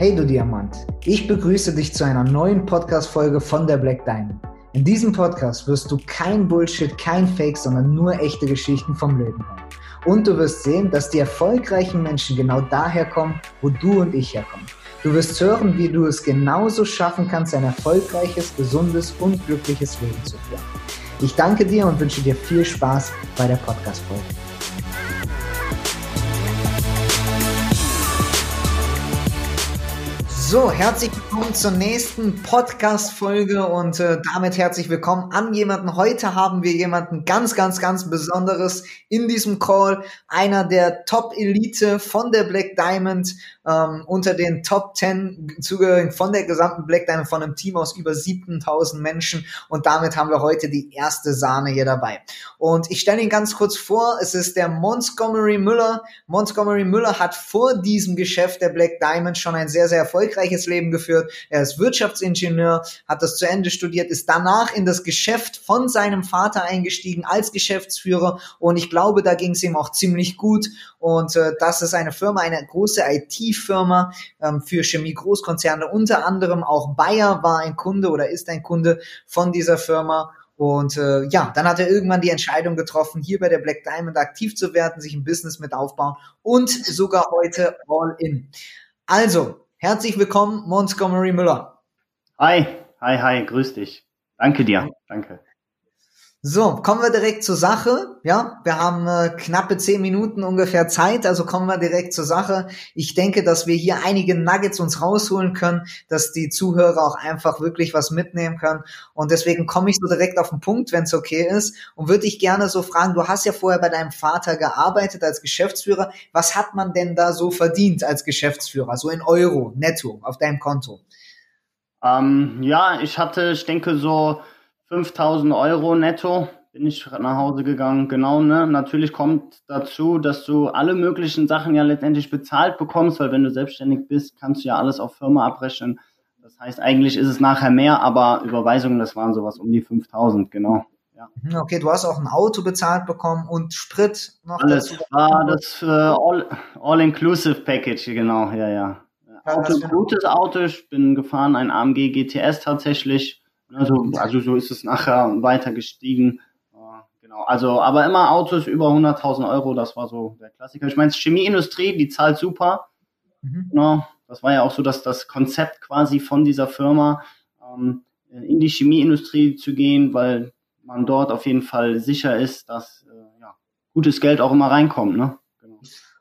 Hey du Diamant, ich begrüße dich zu einer neuen Podcast-Folge von der Black Diamond. In diesem Podcast wirst du kein Bullshit, kein Fake, sondern nur echte Geschichten vom Leben hören. Und du wirst sehen, dass die erfolgreichen Menschen genau daher kommen, wo du und ich herkommen. Du wirst hören, wie du es genauso schaffen kannst, ein erfolgreiches, gesundes und glückliches Leben zu führen. Ich danke dir und wünsche dir viel Spaß bei der Podcast-Folge. So, herzlich willkommen zur nächsten Podcast-Folge und äh, damit herzlich willkommen an jemanden. Heute haben wir jemanden ganz, ganz, ganz Besonderes in diesem Call. Einer der Top-Elite von der Black Diamond, ähm, unter den Top 10 Zugehörigen von der gesamten Black Diamond, von einem Team aus über 7000 Menschen. Und damit haben wir heute die erste Sahne hier dabei. Und ich stelle ihn ganz kurz vor. Es ist der Montgomery Müller. Montgomery Müller hat vor diesem Geschäft der Black Diamond schon ein sehr, sehr erfolgreiches erfolgreiches Leben geführt. Er ist Wirtschaftsingenieur, hat das zu Ende studiert, ist danach in das Geschäft von seinem Vater eingestiegen als Geschäftsführer und ich glaube, da ging es ihm auch ziemlich gut und äh, das ist eine Firma, eine große IT-Firma ähm, für Chemie-Großkonzerne, unter anderem auch Bayer war ein Kunde oder ist ein Kunde von dieser Firma und äh, ja, dann hat er irgendwann die Entscheidung getroffen, hier bei der Black Diamond aktiv zu werden, sich ein Business mit aufbauen und sogar heute all in. Also, Herzlich willkommen, Montgomery Müller. Hi, hi, hi, grüß dich. Danke dir, danke. So, kommen wir direkt zur Sache. Ja, wir haben äh, knappe zehn Minuten ungefähr Zeit, also kommen wir direkt zur Sache. Ich denke, dass wir hier einige Nuggets uns rausholen können, dass die Zuhörer auch einfach wirklich was mitnehmen können. Und deswegen komme ich so direkt auf den Punkt, wenn es okay ist, und würde ich gerne so fragen, du hast ja vorher bei deinem Vater gearbeitet als Geschäftsführer. Was hat man denn da so verdient als Geschäftsführer, so in Euro, netto, auf deinem Konto? Ähm, ja, ich hatte, ich denke so 5000 Euro netto bin ich nach Hause gegangen. Genau, ne? Natürlich kommt dazu, dass du alle möglichen Sachen ja letztendlich bezahlt bekommst, weil wenn du selbstständig bist, kannst du ja alles auf Firma abrechnen. Das heißt, eigentlich ist es nachher mehr, aber Überweisungen, das waren sowas um die 5000, genau. Ja. Mhm, okay, du hast auch ein Auto bezahlt bekommen und Sprit noch. Alles dazu. war das äh, All-Inclusive Package, genau, ja, ja. ja Auto, gutes Auto, ich bin gefahren, ein AMG GTS tatsächlich also, also so ist es nachher weiter gestiegen. Genau, also aber immer Autos über 100.000 Euro, das war so der Klassiker. Ich meine, Chemieindustrie, die zahlt super. Mhm. No, das war ja auch so, dass das Konzept quasi von dieser Firma ähm, in die Chemieindustrie zu gehen, weil man dort auf jeden Fall sicher ist, dass äh, ja, gutes Geld auch immer reinkommt. Ne?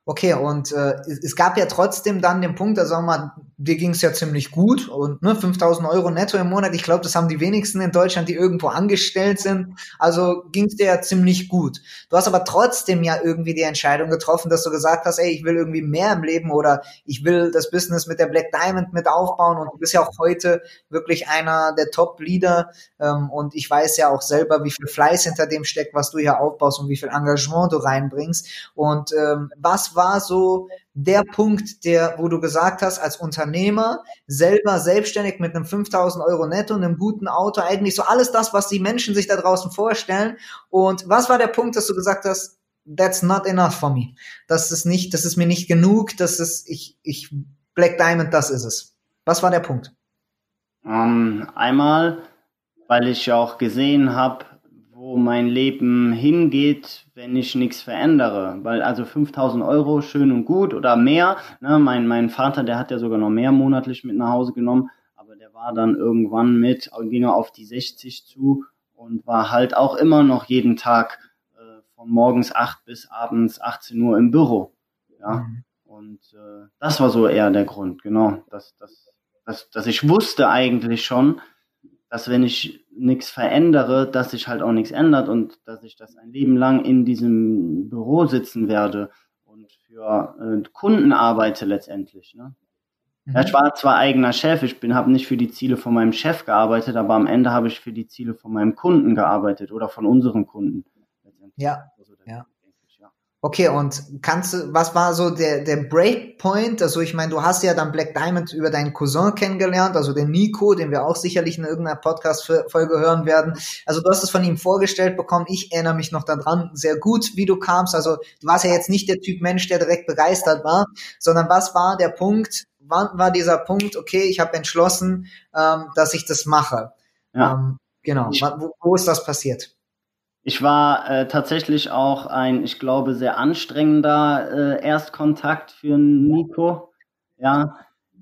Okay, und äh, es gab ja trotzdem dann den Punkt, da sagen wir mal, dir ging es ja ziemlich gut und ne, 5000 Euro netto im Monat, ich glaube, das haben die wenigsten in Deutschland, die irgendwo angestellt sind. Also ging es dir ja ziemlich gut. Du hast aber trotzdem ja irgendwie die Entscheidung getroffen, dass du gesagt hast, ey, ich will irgendwie mehr im Leben oder ich will das Business mit der Black Diamond mit aufbauen und du bist ja auch heute wirklich einer der Top-Leader ähm, und ich weiß ja auch selber, wie viel Fleiß hinter dem steckt, was du hier aufbaust und wie viel Engagement du reinbringst. Und ähm, was war so der Punkt, der, wo du gesagt hast, als Unternehmer, selber selbstständig mit einem 5000 Euro netto, einem guten Auto, eigentlich so alles das, was die Menschen sich da draußen vorstellen. Und was war der Punkt, dass du gesagt hast, that's not enough for me. Das ist nicht, das ist mir nicht genug, das ist, ich, ich, Black Diamond, das ist es. Was war der Punkt? Um, ähm, einmal, weil ich auch gesehen habe, wo mein Leben hingeht, wenn ich nichts verändere. Weil also 5000 Euro schön und gut oder mehr. Ne? Mein, mein Vater, der hat ja sogar noch mehr monatlich mit nach Hause genommen, aber der war dann irgendwann mit, ging er auf die 60 zu und war halt auch immer noch jeden Tag äh, von morgens 8 bis abends 18 Uhr im Büro. Ja. Mhm. Und äh, das war so eher der Grund, genau. Dass, dass, dass, dass ich wusste eigentlich schon, dass wenn ich nichts verändere, dass sich halt auch nichts ändert und dass ich das ein Leben lang in diesem Büro sitzen werde und für äh, Kunden arbeite letztendlich. Ne? Mhm. Ja, ich war zwar eigener Chef, ich bin habe nicht für die Ziele von meinem Chef gearbeitet, aber am Ende habe ich für die Ziele von meinem Kunden gearbeitet oder von unseren Kunden. Ja. Also, ja. Okay, und kannst du, was war so der, der Breakpoint? Also ich meine, du hast ja dann Black Diamond über deinen Cousin kennengelernt, also den Nico, den wir auch sicherlich in irgendeiner Podcast-Folge hören werden. Also du hast es von ihm vorgestellt bekommen. Ich erinnere mich noch daran sehr gut, wie du kamst. Also du warst ja jetzt nicht der Typ Mensch, der direkt begeistert war, sondern was war der Punkt? Wann war dieser Punkt, okay, ich habe entschlossen, ähm, dass ich das mache? Ja. Ähm, genau, wo, wo ist das passiert? Ich war äh, tatsächlich auch ein, ich glaube, sehr anstrengender äh, Erstkontakt für Nico. Ja,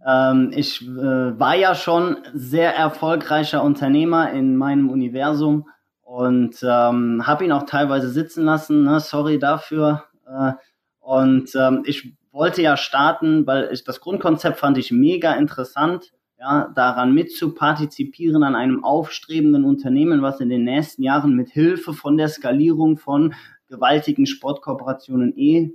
ähm, ich äh, war ja schon sehr erfolgreicher Unternehmer in meinem Universum und ähm, habe ihn auch teilweise sitzen lassen. Ne? Sorry dafür. Äh, und ähm, ich wollte ja starten, weil ich das Grundkonzept fand ich mega interessant ja, daran mitzupartizipieren an einem aufstrebenden Unternehmen, was in den nächsten Jahren mit Hilfe von der Skalierung von gewaltigen Sportkooperationen eh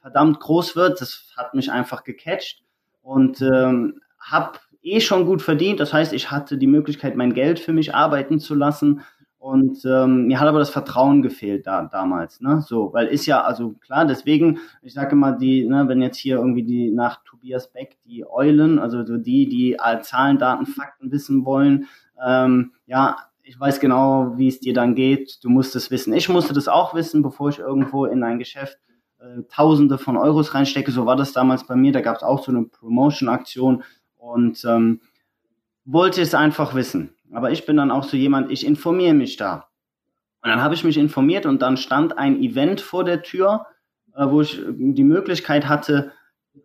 verdammt groß wird. Das hat mich einfach gecatcht und ähm, habe eh schon gut verdient. Das heißt, ich hatte die Möglichkeit, mein Geld für mich arbeiten zu lassen und ähm, mir hat aber das Vertrauen gefehlt da damals, ne? So, weil ist ja, also klar, deswegen, ich sage immer, die, ne, wenn jetzt hier irgendwie die nach Tobias Beck die Eulen, also so die, die Zahlen, Daten, Fakten wissen wollen, ähm, ja, ich weiß genau, wie es dir dann geht. Du musst es wissen. Ich musste das auch wissen, bevor ich irgendwo in ein Geschäft äh, Tausende von Euros reinstecke. So war das damals bei mir. Da gab es auch so eine Promotion-Aktion und ähm, wollte es einfach wissen. Aber ich bin dann auch so jemand, ich informiere mich da. Und dann habe ich mich informiert und dann stand ein Event vor der Tür, äh, wo ich die Möglichkeit hatte,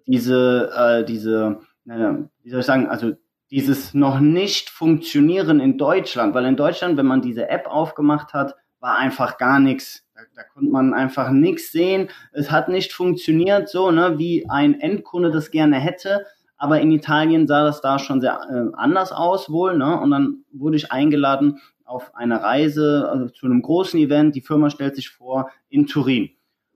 diese, äh, diese, äh, wie soll ich sagen, also dieses noch nicht funktionieren in Deutschland, weil in Deutschland, wenn man diese App aufgemacht hat, war einfach gar nichts. Da, da konnte man einfach nichts sehen. Es hat nicht funktioniert so, ne, wie ein Endkunde das gerne hätte. Aber in Italien sah das da schon sehr äh, anders aus wohl. Ne? Und dann wurde ich eingeladen auf eine Reise also zu einem großen Event. Die Firma stellt sich vor in Turin.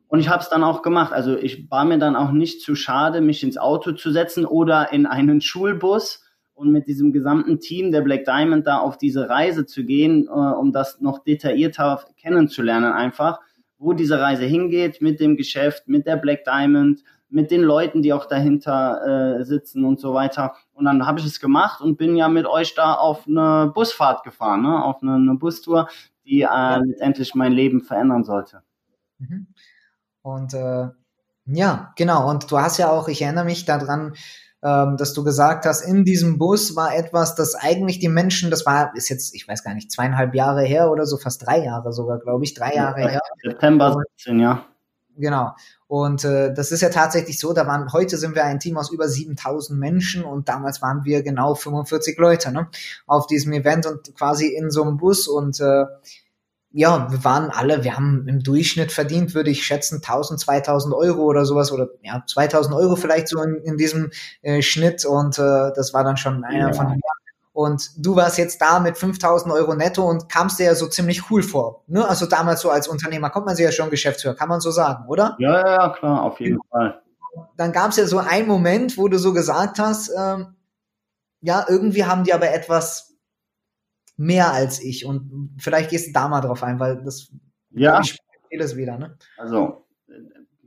Und ich habe es dann auch gemacht. Also ich war mir dann auch nicht zu schade, mich ins Auto zu setzen oder in einen Schulbus und mit diesem gesamten Team der Black Diamond da auf diese Reise zu gehen, äh, um das noch detaillierter kennenzulernen einfach, wo diese Reise hingeht mit dem Geschäft, mit der Black Diamond, mit den Leuten, die auch dahinter äh, sitzen und so weiter. Und dann habe ich es gemacht und bin ja mit euch da auf eine Busfahrt gefahren, ne? auf eine, eine Bustour, die äh, letztendlich mein Leben verändern sollte. Mhm. Und äh, ja, genau. Und du hast ja auch, ich erinnere mich daran, ähm, dass du gesagt hast, in diesem Bus war etwas, das eigentlich die Menschen, das war, ist jetzt, ich weiß gar nicht, zweieinhalb Jahre her oder so, fast drei Jahre sogar, glaube ich, drei Jahre ja, her. September 17, ja. Genau. Und äh, das ist ja tatsächlich so, da waren, heute sind wir ein Team aus über 7000 Menschen und damals waren wir genau 45 Leute ne, auf diesem Event und quasi in so einem Bus und äh, ja, wir waren alle, wir haben im Durchschnitt verdient, würde ich schätzen, 1000, 2000 Euro oder sowas oder ja, 2000 Euro vielleicht so in, in diesem äh, Schnitt und äh, das war dann schon einer ja. von und du warst jetzt da mit 5000 Euro netto und kamst dir ja so ziemlich cool vor. Ne? Also damals so als Unternehmer kommt man sich ja schon Geschäftsführer, kann man so sagen, oder? Ja, ja, ja klar, auf jeden Fall. Dann gab es ja so einen Moment, wo du so gesagt hast, ähm, ja, irgendwie haben die aber etwas mehr als ich. Und vielleicht gehst du da mal drauf ein, weil das ja. ich das wieder. Ne? Also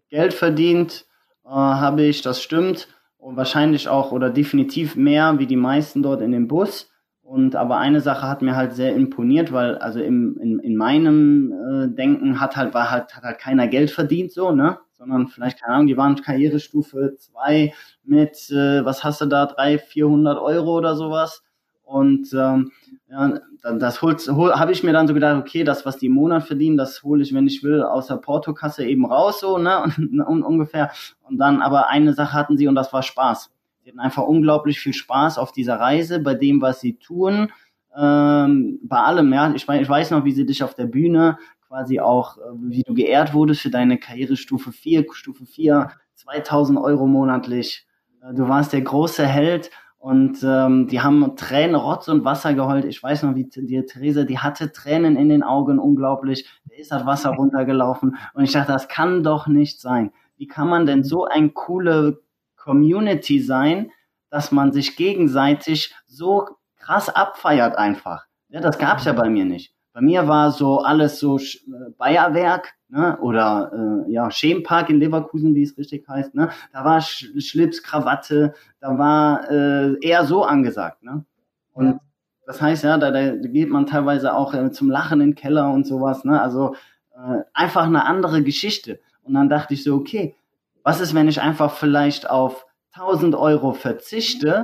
Geld verdient äh, habe ich, das stimmt und wahrscheinlich auch oder definitiv mehr wie die meisten dort in dem Bus. Und aber eine Sache hat mir halt sehr imponiert, weil also im, in, in meinem äh, Denken hat halt war halt hat halt keiner Geld verdient so, ne? Sondern vielleicht keine Ahnung, die waren Karrierestufe 2 mit äh, was hast du da 300, 400 Euro oder sowas. Und ähm, ja, das habe ich mir dann so gedacht, okay, das, was die im Monat verdienen, das hole ich, wenn ich will, aus der Portokasse eben raus, so, ne, und, und, ungefähr. Und dann, aber eine Sache hatten sie und das war Spaß. Sie hatten einfach unglaublich viel Spaß auf dieser Reise, bei dem, was sie tun, ähm, bei allem, ja. Ich, ich weiß noch, wie sie dich auf der Bühne quasi auch, äh, wie du geehrt wurdest für deine Karrierestufe 4, Stufe 4, 2000 Euro monatlich. Äh, du warst der große Held und ähm, die haben Tränen, Rotz und Wasser geheult. Ich weiß noch, wie die Therese, die hatte Tränen in den Augen, unglaublich. Da ist das Wasser runtergelaufen. Und ich dachte, das kann doch nicht sein. Wie kann man denn so ein coole Community sein, dass man sich gegenseitig so krass abfeiert einfach? Ja, das gab's ja bei mir nicht. Bei mir war so alles so äh, Bayerwerk ne? oder äh, ja Schemenpark in Leverkusen, wie es richtig heißt. Ne? Da war Sch Schlips, Krawatte, da war äh, eher so angesagt. Ne? Und ja. das heißt ja, da, da geht man teilweise auch äh, zum Lachen in den Keller und sowas. Ne? Also äh, einfach eine andere Geschichte. Und dann dachte ich so, okay, was ist, wenn ich einfach vielleicht auf 1000 Euro verzichte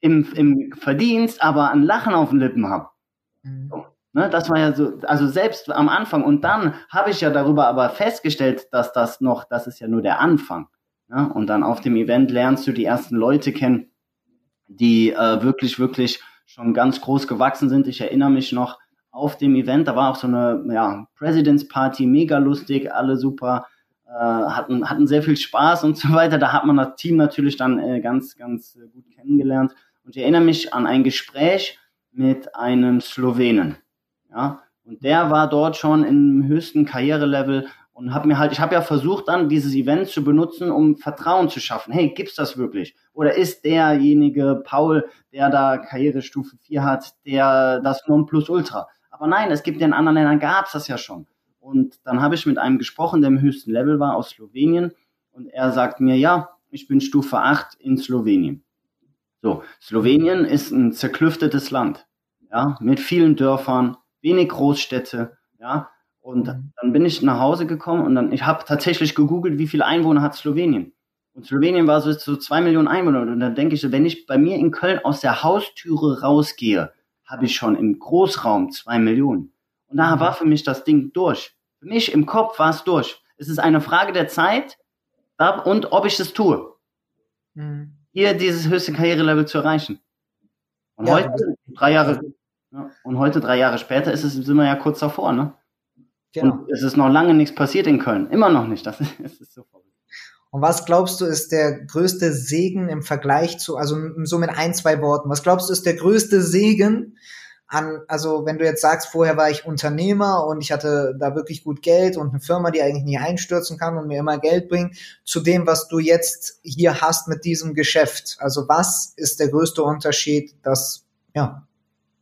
im, im Verdienst, aber ein Lachen auf den Lippen habe? Mhm. So. Ne, das war ja so, also selbst am Anfang. Und dann habe ich ja darüber aber festgestellt, dass das noch, das ist ja nur der Anfang. Ne? Und dann auf dem Event lernst du die ersten Leute kennen, die äh, wirklich, wirklich schon ganz groß gewachsen sind. Ich erinnere mich noch auf dem Event, da war auch so eine ja, President's Party, mega lustig, alle super, äh, hatten, hatten sehr viel Spaß und so weiter. Da hat man das Team natürlich dann äh, ganz, ganz gut kennengelernt. Und ich erinnere mich an ein Gespräch mit einem Slowenen. Ja, und der war dort schon im höchsten Karrierelevel und habe mir halt, ich habe ja versucht dann dieses Event zu benutzen, um Vertrauen zu schaffen. Hey, gibt's das wirklich? Oder ist derjenige Paul, der da Karrierestufe 4 hat, der das Nonplusultra? Aber nein, es gibt ja in anderen Ländern gab's das ja schon. Und dann habe ich mit einem gesprochen, der im höchsten Level war aus Slowenien und er sagt mir, ja, ich bin Stufe 8 in Slowenien. So, Slowenien ist ein zerklüftetes Land, ja, mit vielen Dörfern, wenig Großstädte, ja. Und mhm. dann bin ich nach Hause gekommen und dann, ich habe tatsächlich gegoogelt, wie viele Einwohner hat Slowenien. Und Slowenien war so, so zwei Millionen Einwohner. Und dann denke ich, wenn ich bei mir in Köln aus der Haustüre rausgehe, habe ich schon im Großraum zwei Millionen. Und da mhm. war für mich das Ding durch. Für mich im Kopf war es durch. Es ist eine Frage der Zeit und ob ich es tue. Mhm. Hier dieses höchste Karrierelevel zu erreichen. Und ja, heute, drei Jahre, ja, und heute, drei Jahre später, ist es, sind wir ja kurz davor, ne? Genau. Und es ist noch lange nichts passiert in Köln. Immer noch nicht. Das ist, das ist so verrückt. Und was glaubst du, ist der größte Segen im Vergleich zu, also so mit ein, zwei Worten, was glaubst du, ist der größte Segen an, also wenn du jetzt sagst, vorher war ich Unternehmer und ich hatte da wirklich gut Geld und eine Firma, die eigentlich nie einstürzen kann und mir immer Geld bringt, zu dem, was du jetzt hier hast mit diesem Geschäft. Also was ist der größte Unterschied, dass, ja,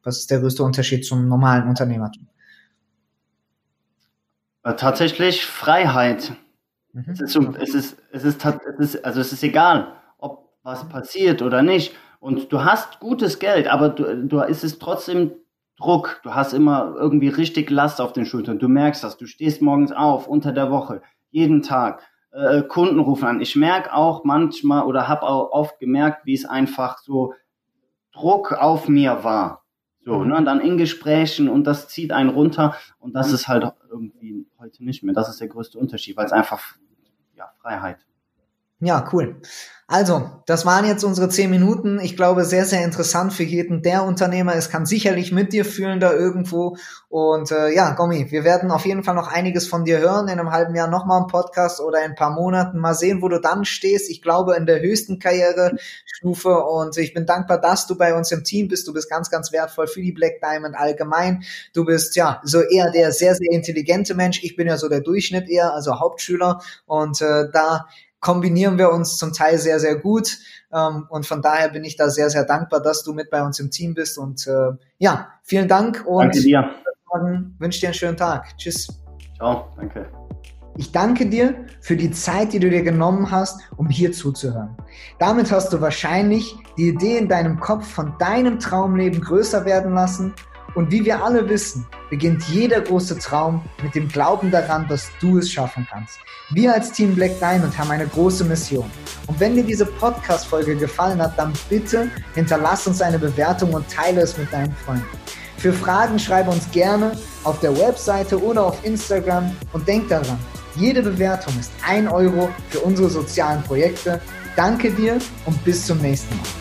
was ist der größte Unterschied zum normalen Unternehmertum? Äh, tatsächlich Freiheit. Mhm. Es, ist es, ist, es, ist, es ist, also es ist egal, ob was passiert oder nicht. Und du hast gutes Geld, aber du, du ist es trotzdem Druck. Du hast immer irgendwie richtig Last auf den Schultern. Du merkst das. Du stehst morgens auf unter der Woche, jeden Tag. Äh, Kunden rufen an. Ich merke auch manchmal oder habe auch oft gemerkt, wie es einfach so Druck auf mir war. So, mhm. ne, dann in Gesprächen und das zieht einen runter und das ist halt irgendwie heute nicht mehr. Das ist der größte Unterschied, weil es einfach, ja, Freiheit. Ja, cool. Also, das waren jetzt unsere zehn Minuten. Ich glaube, sehr, sehr interessant für jeden, der Unternehmer ist, kann sicherlich mit dir fühlen da irgendwo. Und äh, ja, Gommi, wir werden auf jeden Fall noch einiges von dir hören. In einem halben Jahr nochmal einen Podcast oder in ein paar Monaten. Mal sehen, wo du dann stehst. Ich glaube, in der höchsten Karrierestufe. Und ich bin dankbar, dass du bei uns im Team bist. Du bist ganz, ganz wertvoll für die Black Diamond allgemein. Du bist ja so eher der sehr, sehr intelligente Mensch. Ich bin ja so der Durchschnitt eher, also Hauptschüler. Und äh, da kombinieren wir uns zum Teil sehr, sehr gut. Ähm, und von daher bin ich da sehr, sehr dankbar, dass du mit bei uns im Team bist. Und äh, ja, vielen Dank und danke dir. wünsche dir einen schönen Tag. Tschüss. Ciao, danke. Ich danke dir für die Zeit, die du dir genommen hast, um hier zuzuhören. Damit hast du wahrscheinlich die Idee in deinem Kopf von deinem Traumleben größer werden lassen und wie wir alle wissen, beginnt jeder große Traum mit dem Glauben daran, dass du es schaffen kannst. Wir als Team Black Diamond haben eine große Mission. Und wenn dir diese Podcast-Folge gefallen hat, dann bitte hinterlass uns eine Bewertung und teile es mit deinen Freunden. Für Fragen schreibe uns gerne auf der Webseite oder auf Instagram und denk daran, jede Bewertung ist ein Euro für unsere sozialen Projekte. Danke dir und bis zum nächsten Mal.